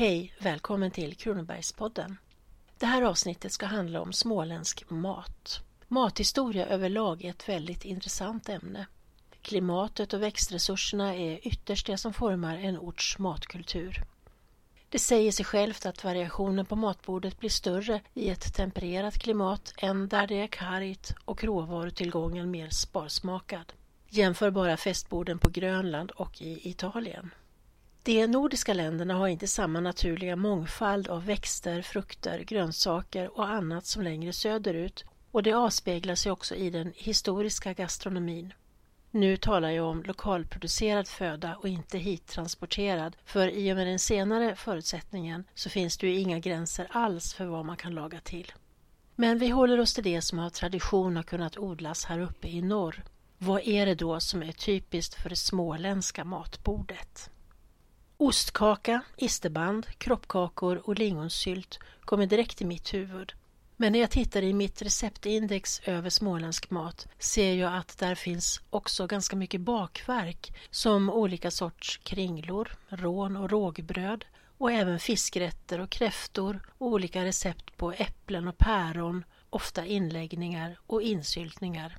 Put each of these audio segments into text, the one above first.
Hej, välkommen till Kronobergspodden. Det här avsnittet ska handla om småländsk mat. Mathistoria överlag är ett väldigt intressant ämne. Klimatet och växtresurserna är ytterst det som formar en orts matkultur. Det säger sig självt att variationen på matbordet blir större i ett tempererat klimat än där det är kargt och råvarutillgången mer sparsmakad. Jämför bara festborden på Grönland och i Italien. De nordiska länderna har inte samma naturliga mångfald av växter, frukter, grönsaker och annat som längre söderut och det avspeglar sig också i den historiska gastronomin. Nu talar jag om lokalproducerad föda och inte hittransporterad, för i och med den senare förutsättningen så finns det ju inga gränser alls för vad man kan laga till. Men vi håller oss till det som av tradition har kunnat odlas här uppe i norr. Vad är det då som är typiskt för det småländska matbordet? Ostkaka, isterband, kroppkakor och lingonsylt kommer direkt i mitt huvud. Men när jag tittar i mitt receptindex över småländsk mat ser jag att där finns också ganska mycket bakverk som olika sorts kringlor, rån och rågbröd och även fiskrätter och kräftor och olika recept på äpplen och päron, ofta inläggningar och insyltningar.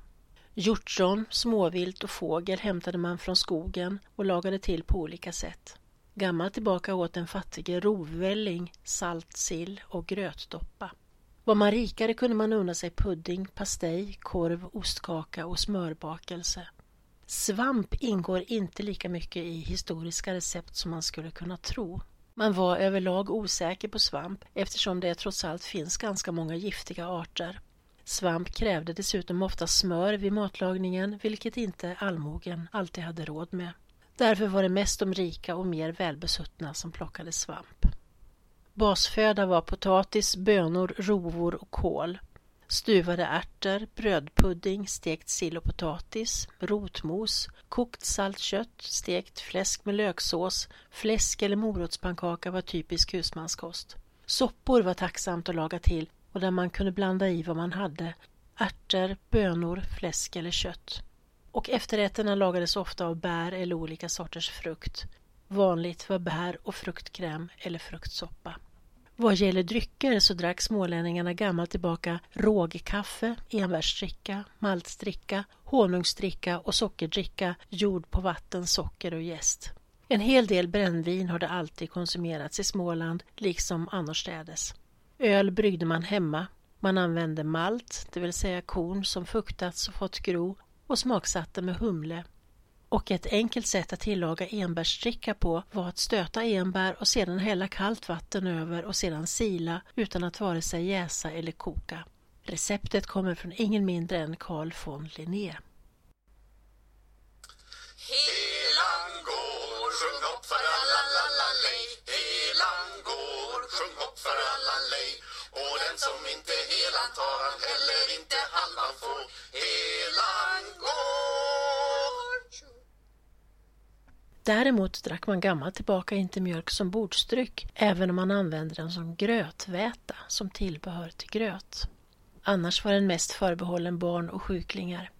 Hjortron, småvilt och fågel hämtade man från skogen och lagade till på olika sätt. Gammalt tillbaka åt den fattige rovvälling, salt sill och grötdoppa. Var man rikare kunde man unna sig pudding, pastej, korv, ostkaka och smörbakelse. Svamp ingår inte lika mycket i historiska recept som man skulle kunna tro. Man var överlag osäker på svamp eftersom det trots allt finns ganska många giftiga arter. Svamp krävde dessutom ofta smör vid matlagningen vilket inte allmogen alltid hade råd med. Därför var det mest de rika och mer välbesuttna som plockade svamp. Basföda var potatis, bönor, rovor och kål. Stuvade ärtor, brödpudding, stekt sill och potatis, rotmos, kokt salt kött, stekt fläsk med löksås, fläsk eller morotspannkaka var typisk husmanskost. Soppor var tacksamt att laga till och där man kunde blanda i vad man hade, ärtor, bönor, fläsk eller kött. Och efterrätterna lagades ofta av bär eller olika sorters frukt. Vanligt var bär och fruktkräm eller fruktsoppa. Vad gäller drycker så drack smålänningarna gammalt tillbaka rågkaffe, enbärsdricka, maltdricka, honungsdricka och sockerdricka gjord på vatten, socker och jäst. En hel del brännvin har det alltid konsumerats i Småland, liksom annorstädes. Öl bryggde man hemma. Man använde malt, det vill säga korn som fuktats och fått gro, och smaksatte med humle, och ett enkelt sätt att tillaga enbärsdricka på var att stöta enbär och sedan hälla kallt vatten över och sedan sila utan att vare sig jäsa eller koka. Receptet kommer från ingen mindre än Carl von Linné. Helan Däremot drack man gammalt tillbaka inte mjölk som bordsdryck, även om man använde den som grötväta, som tillbehör till gröt. Annars var den mest förbehållen barn och sjuklingar.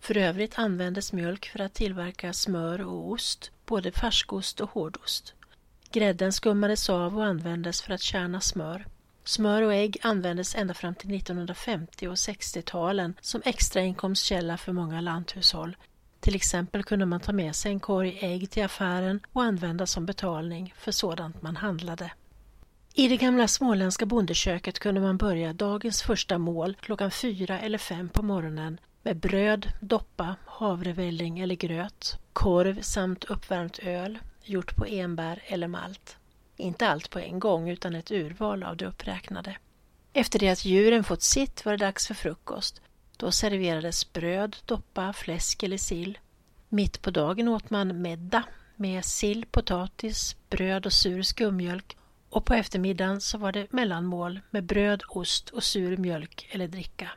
För övrigt användes mjölk för att tillverka smör och ost, både färskost och hårdost. Grädden skummades av och användes för att kärna smör. Smör och ägg användes ända fram till 1950 och 60-talen som extrainkomstkälla för många lanthushåll till exempel kunde man ta med sig en korg ägg till affären och använda som betalning för sådant man handlade. I det gamla småländska bondeköket kunde man börja dagens första mål klockan fyra eller fem på morgonen med bröd, doppa, havrevälling eller gröt, korv samt uppvärmt öl gjort på enbär eller malt. Inte allt på en gång utan ett urval av det uppräknade. Efter det att djuren fått sitt var det dags för frukost då serverades bröd, doppa, fläsk eller sill. Mitt på dagen åt man medda med sill, potatis, bröd och sur skummjölk och på eftermiddagen så var det mellanmål med bröd, ost och sur mjölk eller dricka.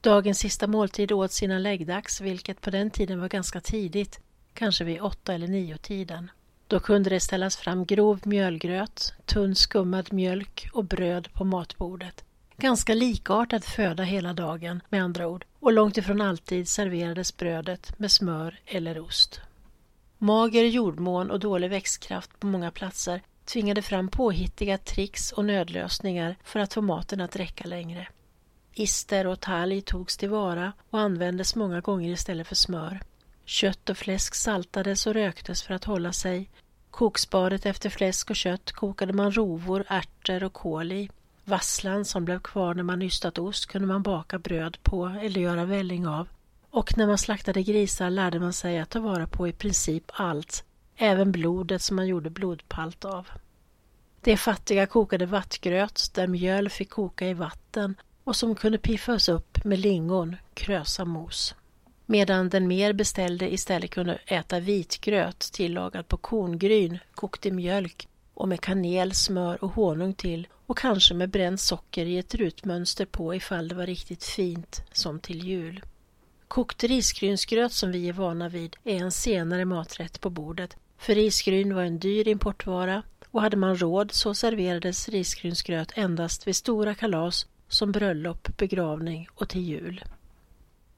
Dagens sista måltid åt sina läggdags, vilket på den tiden var ganska tidigt, kanske vid åtta eller nio tiden. Då kunde det ställas fram grov mjölgröt, tunn skummad mjölk och bröd på matbordet. Ganska likartad föda hela dagen med andra ord och långt ifrån alltid serverades brödet med smör eller ost. Mager jordmån och dålig växtkraft på många platser tvingade fram påhittiga tricks och nödlösningar för att få maten att räcka längre. Ister och talg togs tillvara och användes många gånger istället för smör. Kött och fläsk saltades och röktes för att hålla sig. Kokspadet efter fläsk och kött kokade man rovor, ärtor och kål i. Vasslan som blev kvar när man nystat ost kunde man baka bröd på eller göra välling av. Och när man slaktade grisar lärde man sig att ta vara på i princip allt, även blodet som man gjorde blodpalt av. De fattiga kokade vattgröt där mjöl fick koka i vatten och som kunde piffas upp med lingon, krösa mos. Medan den mer beställde istället kunde äta vitgröt tillagad på korngryn, kokt i mjölk och med kanel, smör och honung till och kanske med bränt socker i ett rutmönster på ifall det var riktigt fint, som till jul. Kokt risgrynsgröt som vi är vana vid är en senare maträtt på bordet, för risgryn var en dyr importvara och hade man råd så serverades risgrynsgröt endast vid stora kalas som bröllop, begravning och till jul.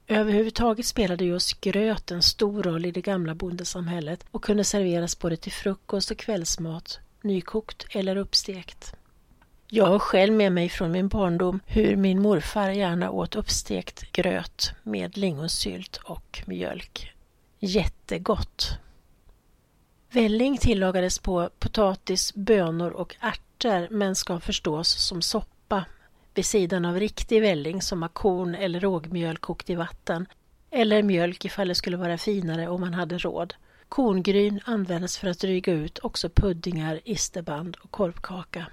Överhuvudtaget spelade just gröt en stor roll i det gamla bondesamhället och kunde serveras både till frukost och kvällsmat, nykokt eller uppstekt. Jag har själv med mig från min barndom hur min morfar gärna åt uppstekt gröt med lingonsylt och mjölk. Jättegott! Välling tillagades på potatis, bönor och ärtor men ska förstås som soppa vid sidan av riktig välling som har korn eller rågmjöl kokt i vatten eller mjölk ifall det skulle vara finare om man hade råd. Korngryn användes för att dryga ut också puddingar, isterband och korvkaka.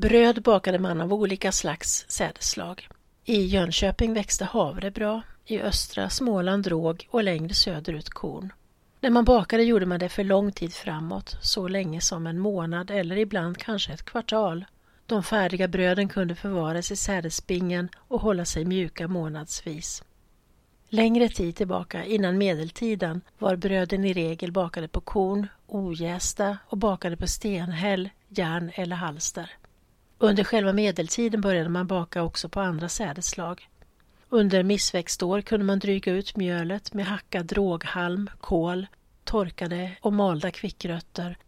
Bröd bakade man av olika slags sädesslag. I Jönköping växte havre bra, i östra Småland råg och längre söderut korn. När man bakade gjorde man det för lång tid framåt, så länge som en månad eller ibland kanske ett kvartal. De färdiga bröden kunde förvaras i sädesbingen och hålla sig mjuka månadsvis. Längre tid tillbaka, innan medeltiden, var bröden i regel bakade på korn, ojästa och bakade på stenhäll, järn eller halster. Under själva medeltiden började man baka också på andra sädesslag. Under missväxtår kunde man dryga ut mjölet med hackad råghalm, kål, torkade och malda kvickrötter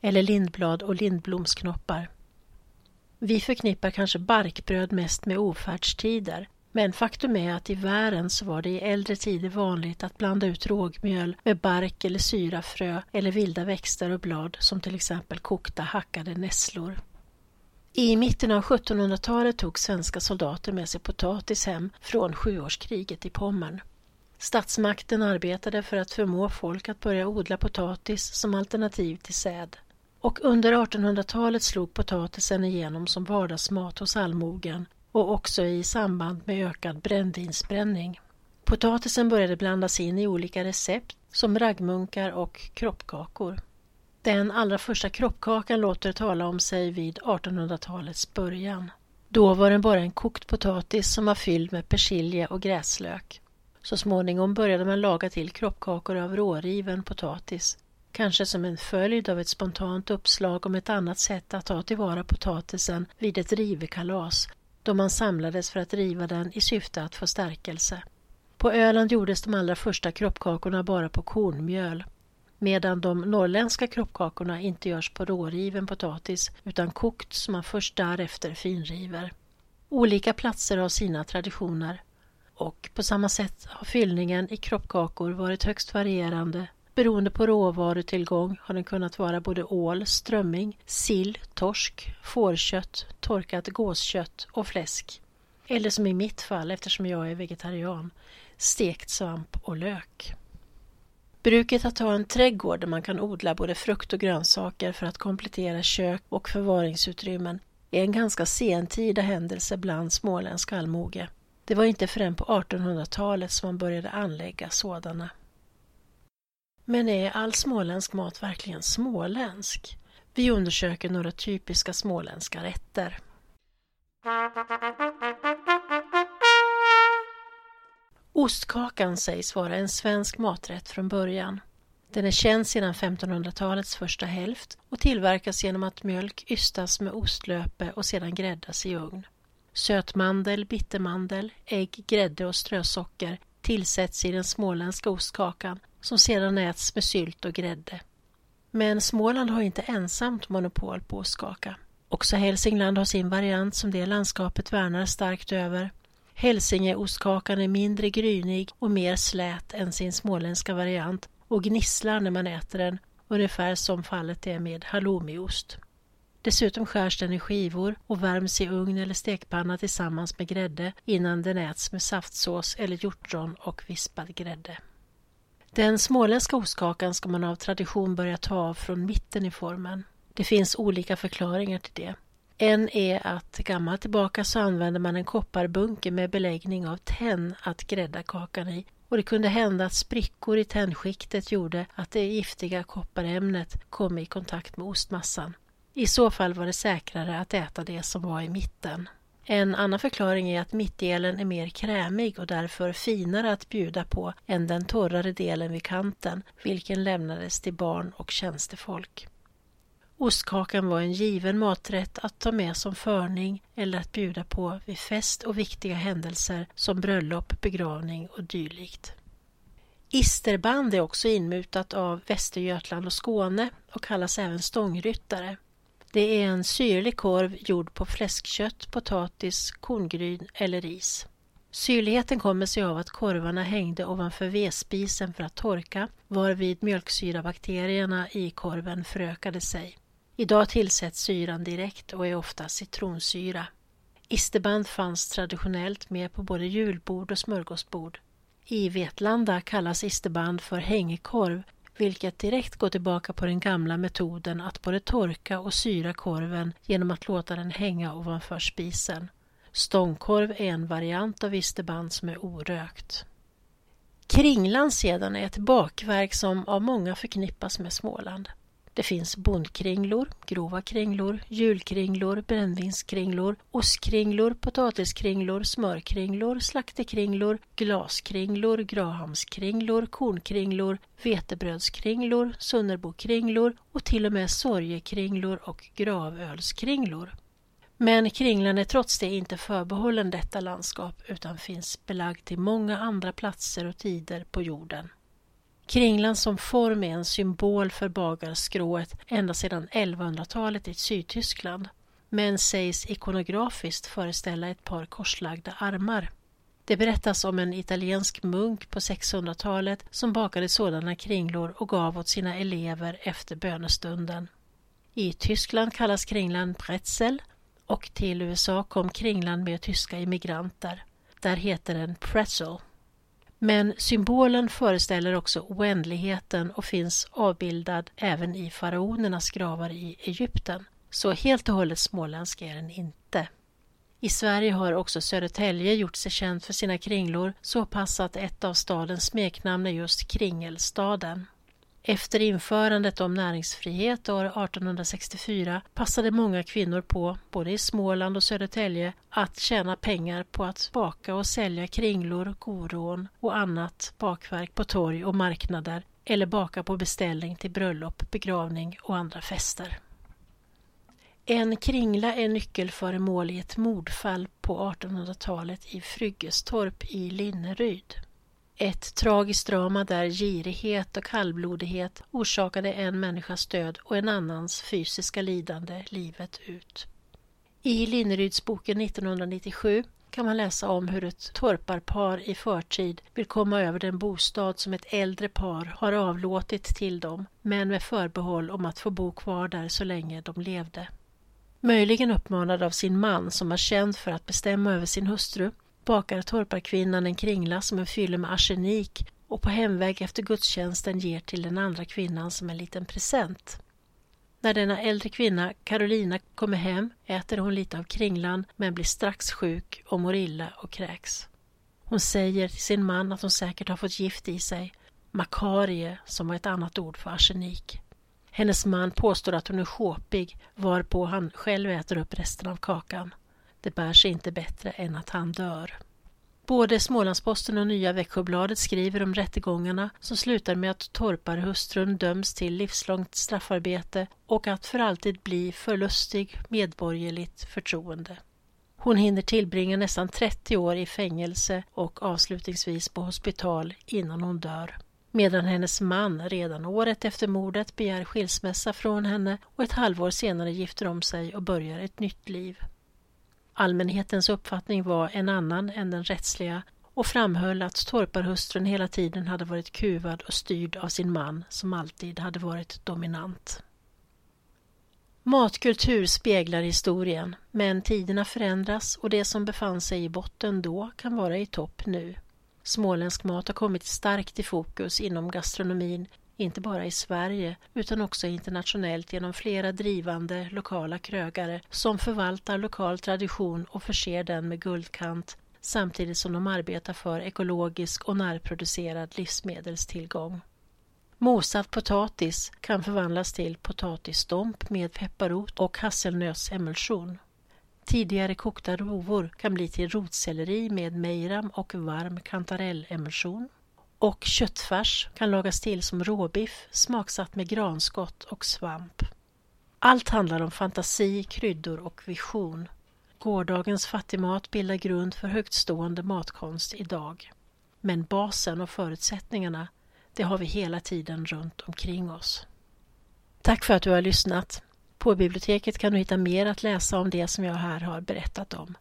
eller lindblad och lindblomsknoppar. Vi förknippar kanske barkbröd mest med ofärdstider men faktum är att i världen så var det i äldre tider vanligt att blanda ut rågmjöl med bark eller syrafrö eller vilda växter och blad som till exempel kokta hackade nässlor. I mitten av 1700-talet tog svenska soldater med sig potatis hem från sjuårskriget i Pommern. Statsmakten arbetade för att förmå folk att börja odla potatis som alternativ till säd. Och under 1800-talet slog potatisen igenom som vardagsmat hos allmogen och också i samband med ökad brännvinsbränning. Potatisen började blandas in i olika recept som raggmunkar och kroppkakor. Den allra första kroppkakan låter tala om sig vid 1800-talets början. Då var den bara en kokt potatis som var fylld med persilja och gräslök. Så småningom började man laga till kroppkakor av råriven potatis, kanske som en följd av ett spontant uppslag om ett annat sätt att ta tillvara potatisen vid ett rivekalas, då man samlades för att riva den i syfte att få stärkelse. På Öland gjordes de allra första kroppkakorna bara på kornmjöl medan de norrländska kroppkakorna inte görs på råriven potatis utan kokt som man först därefter finriver. Olika platser har sina traditioner och på samma sätt har fyllningen i kroppkakor varit högst varierande. Beroende på råvarutillgång har den kunnat vara både ål, strömming, sill, torsk, fårkött, torkat gåskött och fläsk. Eller som i mitt fall, eftersom jag är vegetarian, stekt svamp och lök. Bruket att ha en trädgård där man kan odla både frukt och grönsaker för att komplettera kök och förvaringsutrymmen är en ganska sentida händelse bland småländsk allmoge. Det var inte förrän på 1800-talet som man började anlägga sådana. Men är all småländsk mat verkligen småländsk? Vi undersöker några typiska småländska rätter. Ostkakan sägs vara en svensk maträtt från början. Den är känd sedan 1500-talets första hälft och tillverkas genom att mjölk ystas med ostlöpe och sedan gräddas i ugn. Sötmandel, bittermandel, ägg, grädde och strösocker tillsätts i den småländska ostkakan som sedan äts med sylt och grädde. Men Småland har inte ensamt monopol på ostkaka. Också Hälsingland har sin variant som det landskapet värnar starkt över. Hälsingeostkakan är mindre grynig och mer slät än sin småländska variant och gnisslar när man äter den, ungefär som fallet är med halloumiost. Dessutom skärs den i skivor och värms i ugn eller stekpanna tillsammans med grädde innan den äts med saftsås eller hjortron och vispad grädde. Den småländska ostkakan ska man av tradition börja ta av från mitten i formen. Det finns olika förklaringar till det. En är att gammalt tillbaka så använde man en kopparbunke med beläggning av tenn att grädda kakan i och det kunde hända att sprickor i tändskiktet gjorde att det giftiga kopparämnet kom i kontakt med ostmassan. I så fall var det säkrare att äta det som var i mitten. En annan förklaring är att mittdelen är mer krämig och därför finare att bjuda på än den torrare delen vid kanten, vilken lämnades till barn och tjänstefolk. Ostkakan var en given maträtt att ta med som förning eller att bjuda på vid fest och viktiga händelser som bröllop, begravning och dylikt. Isterband är också inmutat av Västergötland och Skåne och kallas även stångryttare. Det är en syrlig korv gjord på fläskkött, potatis, korngryn eller ris. Syrligheten kommer sig av att korvarna hängde ovanför vedspisen för att torka varvid mjölksyrabakterierna i korven förökade sig. Idag tillsätts syran direkt och är ofta citronsyra. Isterband fanns traditionellt med på både julbord och smörgåsbord. I Vetlanda kallas isterband för hängekorv vilket direkt går tillbaka på den gamla metoden att både torka och syra korven genom att låta den hänga ovanför spisen. Stångkorv är en variant av isterband som är orökt. Kringlan sedan är ett bakverk som av många förknippas med Småland. Det finns bondkringlor, grova kringlor, julkringlor, brännvinskringlor, ostkringlor, potatiskringlor, smörkringlor, slaktekringlor, glaskringlor, grahamskringlor, kornkringlor, vetebrödskringlor, sunnerbokringlor och till och med sorgekringlor och gravölskringlor. Men kringlan är trots det inte förbehållen detta landskap utan finns belagd till många andra platser och tider på jorden. Kringlan som form är en symbol för bagarskrået ända sedan 1100-talet i Sydtyskland men sägs ikonografiskt föreställa ett par korslagda armar. Det berättas om en italiensk munk på 600-talet som bakade sådana kringlor och gav åt sina elever efter bönestunden. I Tyskland kallas kringlan pretzel och till USA kom kringlan med tyska immigranter. Där heter den pretzel. Men symbolen föreställer också oändligheten och finns avbildad även i faraonernas gravar i Egypten. Så helt och hållet småländsk är den inte. I Sverige har också Södertälje gjort sig känd för sina kringlor så pass att ett av stadens smeknamn är just Kringelstaden. Efter införandet om näringsfrihet år 1864 passade många kvinnor på, både i Småland och Södertälje, att tjäna pengar på att baka och sälja kringlor, korån och annat bakverk på torg och marknader eller baka på beställning till bröllop, begravning och andra fester. En kringla är nyckelföremål i ett mordfall på 1800-talet i Fryggestorp i Linneryd. Ett tragiskt drama där girighet och kallblodighet orsakade en människas död och en annans fysiska lidande livet ut. I Linnerydsboken 1997 kan man läsa om hur ett torparpar i förtid vill komma över den bostad som ett äldre par har avlåtit till dem men med förbehåll om att få bo kvar där så länge de levde. Möjligen uppmanad av sin man som var känd för att bestämma över sin hustru bakar torparkvinnan en kringla som är fylld med arsenik och på hemväg efter gudstjänsten ger till den andra kvinnan som en liten present. När denna äldre kvinna, Carolina, kommer hem äter hon lite av kringlan men blir strax sjuk och mår illa och kräks. Hon säger till sin man att hon säkert har fått gift i sig, makarie som var ett annat ord för arsenik. Hennes man påstår att hon är sjåpig varpå han själv äter upp resten av kakan. Det bär sig inte bättre än att han dör. Både Smålandsposten och Nya Växjöbladet skriver om rättegångarna som slutar med att torparhustrun döms till livslångt straffarbete och att för alltid bli förlustig medborgerligt förtroende. Hon hinner tillbringa nästan 30 år i fängelse och avslutningsvis på hospital innan hon dör. medan hennes man redan året efter mordet begär skilsmässa från henne och ett halvår senare gifter om sig och börjar ett nytt liv. Allmänhetens uppfattning var en annan än den rättsliga och framhöll att torparhustrun hela tiden hade varit kuvad och styrd av sin man som alltid hade varit dominant. Matkultur speglar historien, men tiderna förändras och det som befann sig i botten då kan vara i topp nu. Småländsk mat har kommit starkt i fokus inom gastronomin, inte bara i Sverige utan också internationellt genom flera drivande lokala krögare som förvaltar lokal tradition och förser den med guldkant samtidigt som de arbetar för ekologisk och närproducerad livsmedelstillgång. Mosad potatis kan förvandlas till potatisstomp med pepparrot och hasselnötsemulsion. Tidigare kokta rovor kan bli till rotselleri med mejram och varm kantarellemulsion. Och köttfärs kan lagas till som råbiff smaksatt med granskott och svamp. Allt handlar om fantasi, kryddor och vision. Gårdagens fattigmat bildar grund för högtstående matkonst idag. Men basen och förutsättningarna, det har vi hela tiden runt omkring oss. Tack för att du har lyssnat. På biblioteket kan du hitta mer att läsa om det som jag här har berättat om.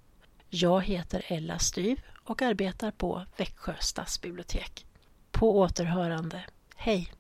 Jag heter Ella Styv och arbetar på Växjö stadsbibliotek. På återhörande. Hej!